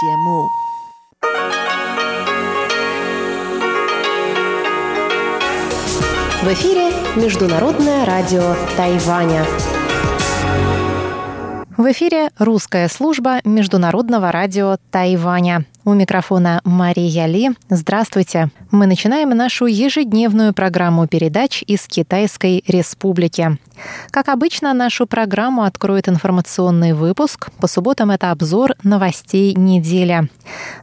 В эфире Международное радио Тайваня. В эфире русская служба Международного радио Тайваня. У микрофона Мария Ли. Здравствуйте. Мы начинаем нашу ежедневную программу передач из Китайской Республики. Как обычно, нашу программу откроет информационный выпуск. По субботам это обзор новостей недели.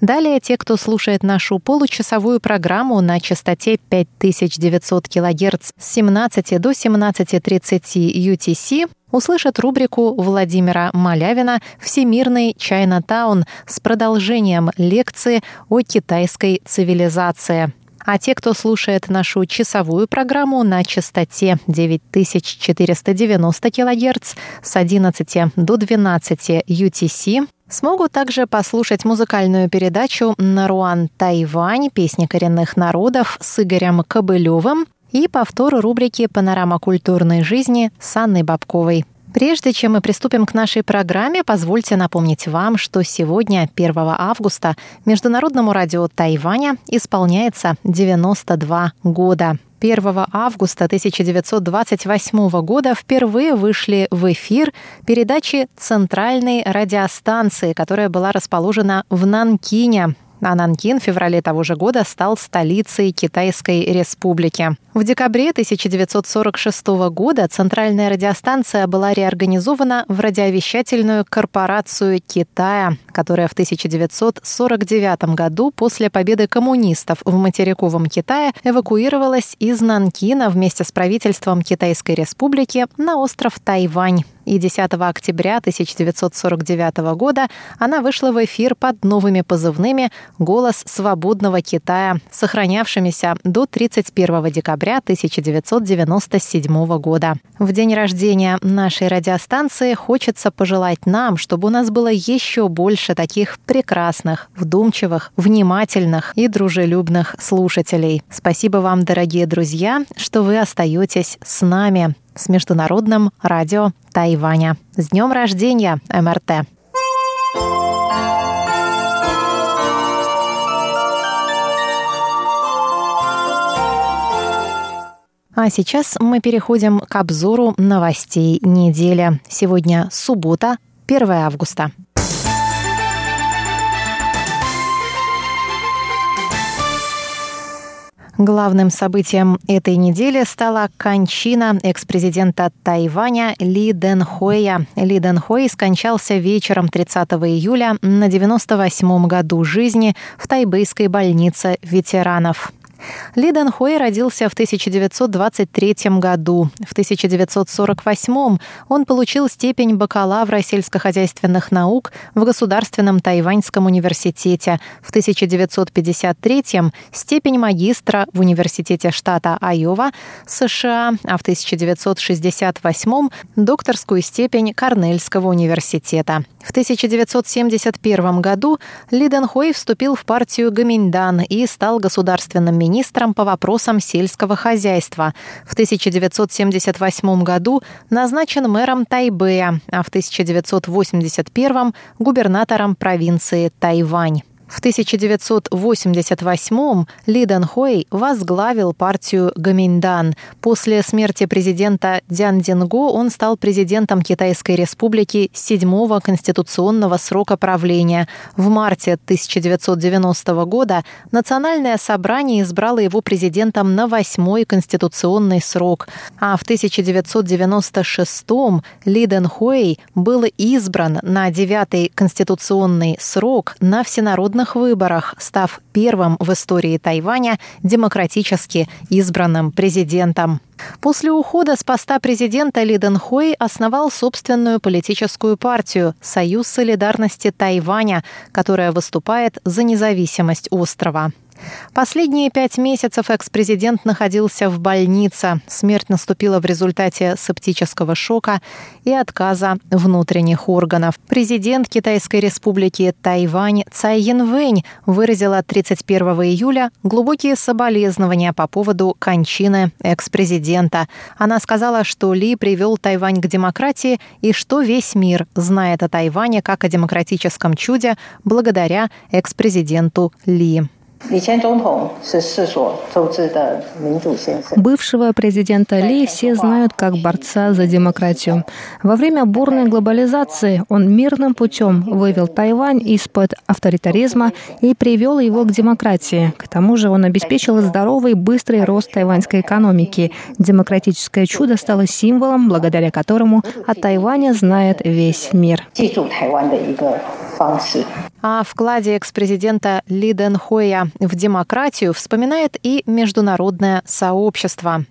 Далее те, кто слушает нашу получасовую программу на частоте 5900 кГц с 17 до 17.30 UTC, услышат рубрику Владимира Малявина «Всемирный Чайнатаун» с продолжением лекции о китайской цивилизации. А те, кто слушает нашу часовую программу на частоте 9490 кГц с 11 до 12 UTC, смогут также послушать музыкальную передачу «Наруан Тайвань. Песни коренных народов» с Игорем Кобылевым и повтор рубрики «Панорама культурной жизни» с Анной Бабковой. Прежде чем мы приступим к нашей программе, позвольте напомнить вам, что сегодня, 1 августа, Международному радио Тайваня исполняется 92 года. 1 августа 1928 года впервые вышли в эфир передачи Центральной радиостанции, которая была расположена в Нанкине, а Нанкин в феврале того же года стал столицей Китайской республики. В декабре 1946 года центральная радиостанция была реорганизована в радиовещательную корпорацию Китая, которая в 1949 году после победы коммунистов в материковом Китае эвакуировалась из Нанкина вместе с правительством Китайской республики на остров Тайвань и 10 октября 1949 года она вышла в эфир под новыми позывными «Голос свободного Китая», сохранявшимися до 31 декабря 1997 года. В день рождения нашей радиостанции хочется пожелать нам, чтобы у нас было еще больше таких прекрасных, вдумчивых, внимательных и дружелюбных слушателей. Спасибо вам, дорогие друзья, что вы остаетесь с нами с Международным радио Тайваня. С днем рождения, МРТ! А сейчас мы переходим к обзору новостей недели. Сегодня суббота, 1 августа. Главным событием этой недели стала кончина экс-президента Тайваня Ли Дэнхуэя. Ли Дэнхуэй скончался вечером 30 июля на 98-м году жизни в тайбэйской больнице ветеранов. Ли Дэн Хуэй родился в 1923 году. В 1948 он получил степень бакалавра сельскохозяйственных наук в Государственном Тайваньском университете. В 1953 степень магистра в Университете штата Айова, США, а в 1968 докторскую степень Корнельского университета. В 1971 году Ли Дэн Хуэй вступил в партию Гаминьдан и стал государственным министром министром по вопросам сельского хозяйства. В 1978 году назначен мэром Тайбэя, а в 1981 губернатором провинции Тайвань. В 1988-м Ли Дэн Хуэй возглавил партию Гаминьдан. После смерти президента Дзян Динго он стал президентом Китайской республики седьмого конституционного срока правления. В марте 1990 года Национальное собрание избрало его президентом на восьмой конституционный срок, а в 1996-м Ли Дэн Хуэй был избран на девятый конституционный срок на всенародном свободных выборах, став первым в истории Тайваня демократически избранным президентом. После ухода с поста президента Ли Дэн Хуэй основал собственную политическую партию «Союз солидарности Тайваня», которая выступает за независимость острова. Последние пять месяцев экс-президент находился в больнице. Смерть наступила в результате септического шока и отказа внутренних органов. Президент Китайской республики Тайвань Цай Янвэнь выразила 31 июля глубокие соболезнования по поводу кончины экс-президента. Она сказала, что Ли привел Тайвань к демократии и что весь мир знает о Тайване как о демократическом чуде благодаря экс-президенту Ли. Бывшего президента Ли все знают как борца за демократию. Во время бурной глобализации он мирным путем вывел Тайвань из-под авторитаризма и привел его к демократии. К тому же он обеспечил здоровый быстрый рост тайваньской экономики. Демократическое чудо стало символом, благодаря которому о Тайване знает весь мир. О вкладе экс-президента Ли Дэн Хоя в демократию вспоминает и международное сообщество.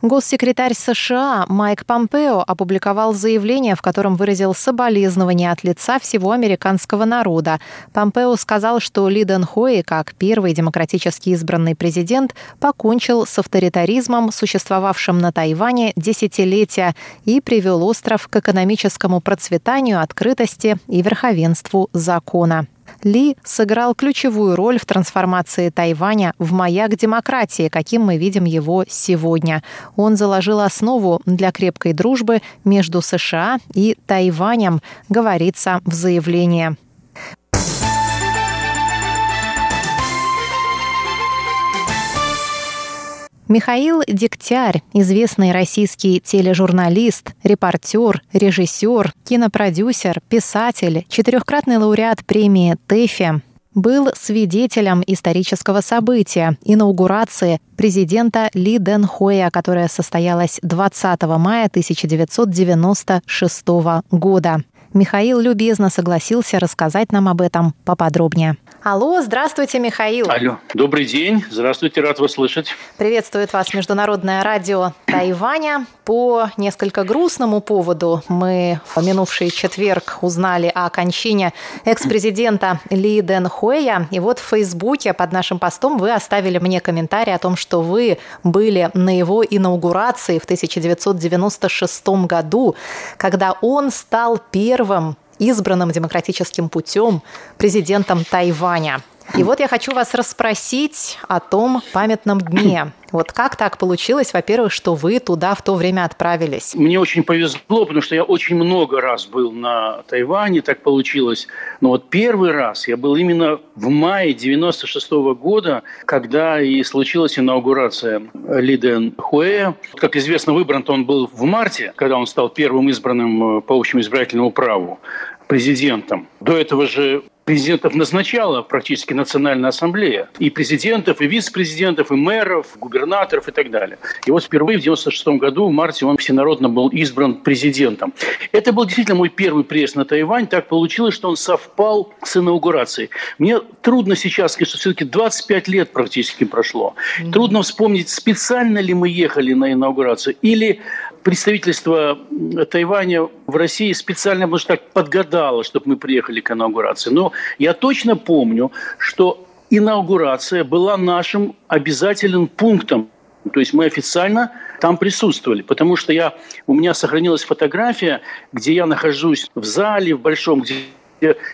Госсекретарь США Майк Помпео опубликовал заявление, в котором выразил соболезнования от лица всего американского народа. Помпео сказал, что Ли Дэн Хои, как первый демократически избранный президент, покончил с авторитаризмом, существовавшим на Тайване десятилетия, и привел остров к экономическому процветанию, открытости и верховенству закона. Ли сыграл ключевую роль в трансформации Тайваня в маяк демократии, каким мы видим его сегодня. Он заложил основу для крепкой дружбы между США и Тайванем, говорится в заявлении. Михаил Дегтярь, известный российский тележурналист, репортер, режиссер, кинопродюсер, писатель, четырехкратный лауреат премии ТЭФИ, был свидетелем исторического события – инаугурации президента Ли Дэн Хоя, которая состоялась 20 мая 1996 года. Михаил любезно согласился рассказать нам об этом поподробнее. Алло, здравствуйте, Михаил. Алло, добрый день. Здравствуйте, рад вас слышать. Приветствует вас Международное радио Тайваня. По несколько грустному поводу мы в минувший четверг узнали о кончине экс-президента Ли Дэн Хуэя. И вот в Фейсбуке под нашим постом вы оставили мне комментарий о том, что вы были на его инаугурации в 1996 году, когда он стал первым избранным демократическим путем президентом Тайваня. И вот я хочу вас расспросить о том памятном дне. Вот как так получилось, во-первых, что вы туда в то время отправились? Мне очень повезло, потому что я очень много раз был на Тайване, так получилось. Но вот первый раз я был именно в мае 96 -го года, когда и случилась инаугурация Ли Дэн Хуэя. Как известно, выбран-то он был в марте, когда он стал первым избранным э, по общему избирательному праву президентом. До этого же президентов назначала практически Национальная ассамблея. И президентов, и вице-президентов, и мэров, губернаторов и так далее. И вот впервые в 1996 году, в марте, он всенародно был избран президентом. Это был действительно мой первый приезд на Тайвань. Так получилось, что он совпал с инаугурацией. Мне трудно сейчас сказать, что все-таки 25 лет практически прошло. Трудно вспомнить, специально ли мы ехали на инаугурацию или представительство Тайваня в России специально, может, так подгадало, чтобы мы приехали к инаугурации. Но я точно помню, что инаугурация была нашим обязательным пунктом. То есть мы официально там присутствовали, потому что я, у меня сохранилась фотография, где я нахожусь в зале в большом, где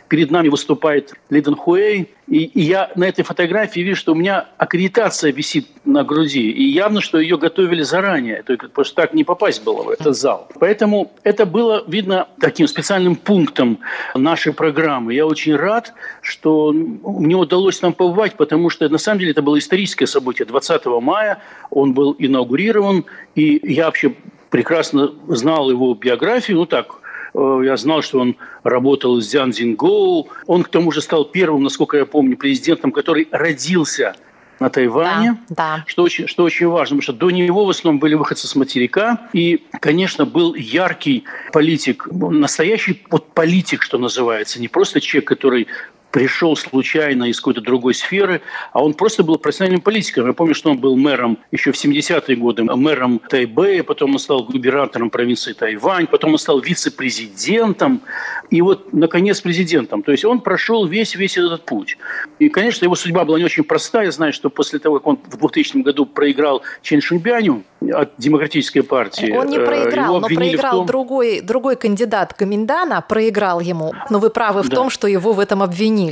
перед нами выступает Лиден Хуэй, и, я на этой фотографии вижу, что у меня аккредитация висит на груди, и явно, что ее готовили заранее, потому что так не попасть было в этот зал. Поэтому это было, видно, таким специальным пунктом нашей программы. Я очень рад, что мне удалось там побывать, потому что на самом деле это было историческое событие. 20 мая он был инаугурирован, и я вообще прекрасно знал его биографию, ну так, я знал, что он работал с Дзян Цзингоу. Он, к тому же, стал первым, насколько я помню, президентом, который родился на Тайване, да, да. Что, очень, что очень важно, потому что до него в основном были выходцы с материка, и, конечно, был яркий политик, настоящий вот политик, что называется, не просто человек, который пришел случайно из какой-то другой сферы, а он просто был профессиональным политиком. Я помню, что он был мэром еще в 70-е годы, мэром Тайбэя, потом он стал губернатором провинции Тайвань, потом он стал вице-президентом и вот, наконец, президентом. То есть он прошел весь, весь этот путь. И, конечно, его судьба была не очень простая. Я знаю, что после того, как он в 2000 году проиграл Чен Шуньбяню от Демократической партии... Он не э, проиграл, но проиграл том... другой, другой кандидат Гаминдана, проиграл ему. Но вы правы в да. том, что его в этом обвинили.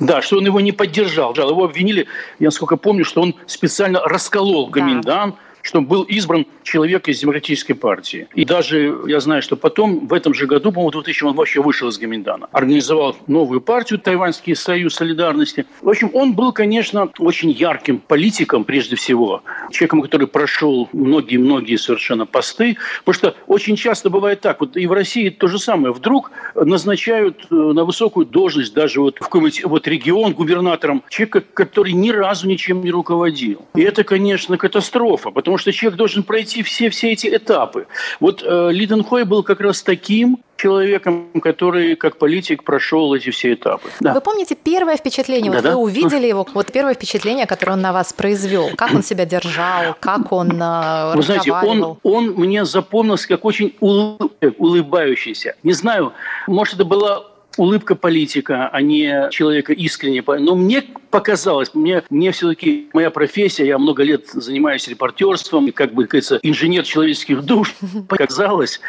Да, что он его не поддержал. Его обвинили, я насколько помню, что он специально расколол Гаминдан, да чтобы был избран человек из Демократической партии. И даже я знаю, что потом, в этом же году, по-моему, в 2000 он вообще вышел из Гаминдана. Организовал новую партию, Тайваньский союз солидарности. В общем, он был, конечно, очень ярким политиком, прежде всего. Человеком, который прошел многие-многие совершенно посты. Потому что очень часто бывает так, вот и в России то же самое. Вдруг назначают э, на высокую должность даже вот в какой-нибудь вот регион губернатором человека, который ни разу ничем не руководил. И это, конечно, катастрофа, потому потому что человек должен пройти все, все эти этапы. Вот э, Лиден Хой был как раз таким человеком, который как политик прошел эти все этапы. Да. Вы помните первое впечатление? Да, вот да? вы увидели его, вот первое впечатление, которое он на вас произвел. Как он себя держал, как он э, Вы знаете, он, он мне запомнился как очень улыбающийся. Не знаю, может, это была улыбка политика, а не человека искренне. Но мне показалось, мне, мне все-таки моя профессия, я много лет занимаюсь репортерством, как бы, кажется, инженер человеческих душ, показалось,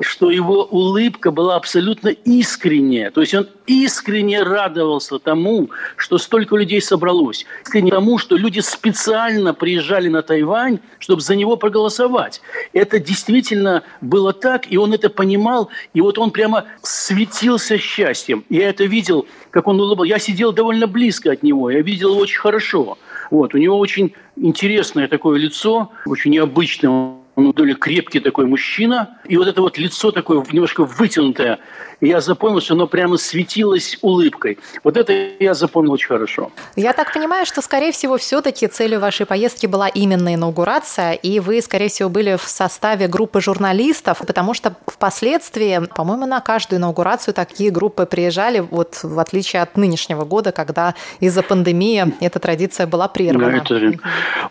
что его улыбка была абсолютно искренняя. То есть он искренне радовался тому, что столько людей собралось. Искренне тому, что люди специально приезжали на Тайвань, чтобы за него проголосовать. Это действительно было так, и он это понимал, и вот он прямо светился счастьем. Я это видел, как он улыбался. Я сидел довольно близко от него, я видел его очень хорошо. Вот, у него очень интересное такое лицо, очень необычное он довольно крепкий такой мужчина, и вот это вот лицо такое немножко вытянутое, и я запомнил, что оно прямо светилось улыбкой. Вот это я запомнил очень хорошо. Я так понимаю, что, скорее всего, все-таки целью вашей поездки была именно инаугурация, и вы, скорее всего, были в составе группы журналистов, потому что впоследствии, по-моему, на каждую инаугурацию такие группы приезжали, вот в отличие от нынешнего года, когда из-за пандемии эта традиция была прервана. Да, это... Вы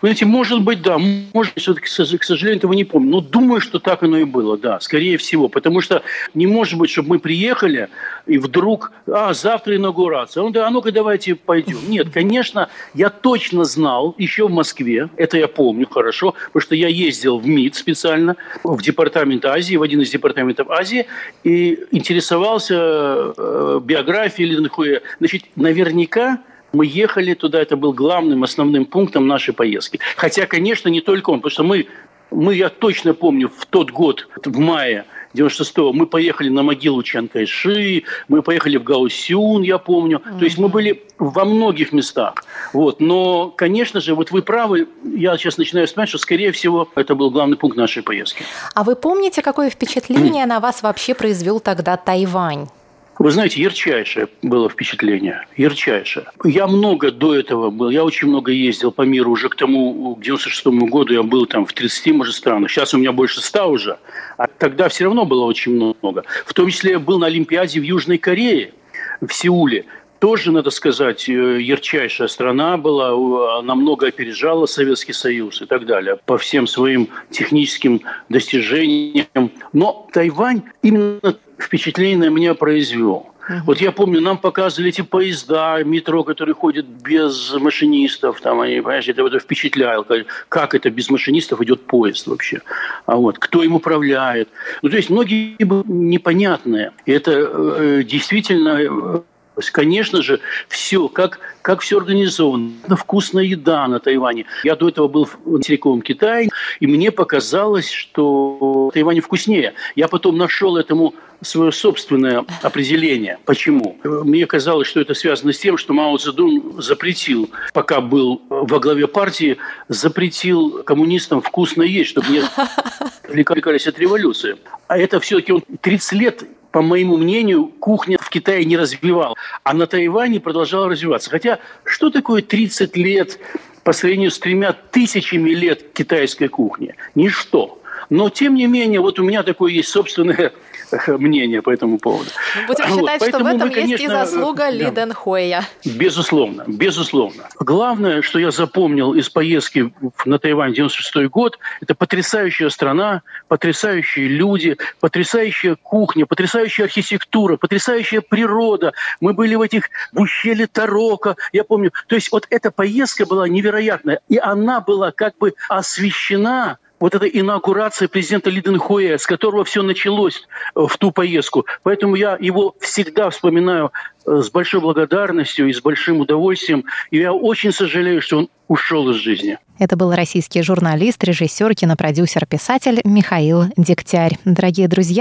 знаете, может быть, да, может, все-таки, к сожалению, этого не помню, но думаю, что так оно и было, да, скорее всего, потому что не может быть, чтобы мы приехали приехали, и вдруг, а, завтра инаугурация. Он говорит, а ну-ка давайте пойдем. Нет, конечно, я точно знал, еще в Москве, это я помню хорошо, потому что я ездил в МИД специально, в департамент Азии, в один из департаментов Азии, и интересовался э, биографией Линхуэ. Значит, наверняка мы ехали туда, это был главным, основным пунктом нашей поездки. Хотя, конечно, не только он, потому что мы, мы я точно помню, в тот год, в мае, 96-го мы поехали на могилу Чан Кайши, мы поехали в Гаусюн, я помню. Mm-hmm. То есть мы были во многих местах. Вот. Но, конечно же, вот вы правы, я сейчас начинаю вспоминать, что, скорее всего, это был главный пункт нашей поездки. А вы помните, какое впечатление на вас вообще произвел тогда Тайвань? Вы знаете, ярчайшее было впечатление. Ярчайшее. Я много до этого был. Я очень много ездил по миру. Уже к тому, к 96 году я был там в 30, может, странах. Сейчас у меня больше 100 уже. А тогда все равно было очень много. В том числе я был на Олимпиаде в Южной Корее, в Сеуле тоже, надо сказать, э, ярчайшая страна была, намного опережала Советский Союз и так далее по всем своим техническим достижениям. Но Тайвань именно впечатление на меня произвел. Угу. Вот я помню, нам показывали эти поезда, метро, которые ходят без машинистов. Там они, понимаешь, это, это впечатляло, как это без машинистов идет поезд вообще. А вот кто им управляет. Ну, то есть многие непонятные. И это э, действительно Конечно же, все, как, как все организовано. Вкусная еда на Тайване. Я до этого был в материковом Китае, и мне показалось, что Тайвань вкуснее. Я потом нашел этому свое собственное определение. Почему? Мне казалось, что это связано с тем, что Мао Цзэдун запретил, пока был во главе партии, запретил коммунистам вкусно есть, чтобы не отвлекались от революции. А это все-таки он 30 лет по моему мнению, кухня в Китае не развивала, а на Тайване продолжала развиваться. Хотя что такое 30 лет по сравнению с тремя тысячами лет китайской кухни? Ничто. Но, тем не менее, вот у меня такое есть собственное мнение по этому поводу. Ну, будем считать, вот, что в этом мы, конечно, есть и заслуга да, Ли Дэн Хуэя. Безусловно, безусловно. Главное, что я запомнил из поездки на Тайвань 96 год, это потрясающая страна, потрясающие люди, потрясающая кухня, потрясающая архитектура, потрясающая природа. Мы были в этих в ущелье Тарока, я помню. То есть вот эта поездка была невероятная, и она была как бы освещена вот эта инаугурация президента Ли Хуэя, с которого все началось э, в ту поездку. Поэтому я его всегда вспоминаю э, с большой благодарностью и с большим удовольствием. И я очень сожалею, что он ушел из жизни. Это был российский журналист, режиссер, кинопродюсер, писатель Михаил Дегтярь. Дорогие друзья,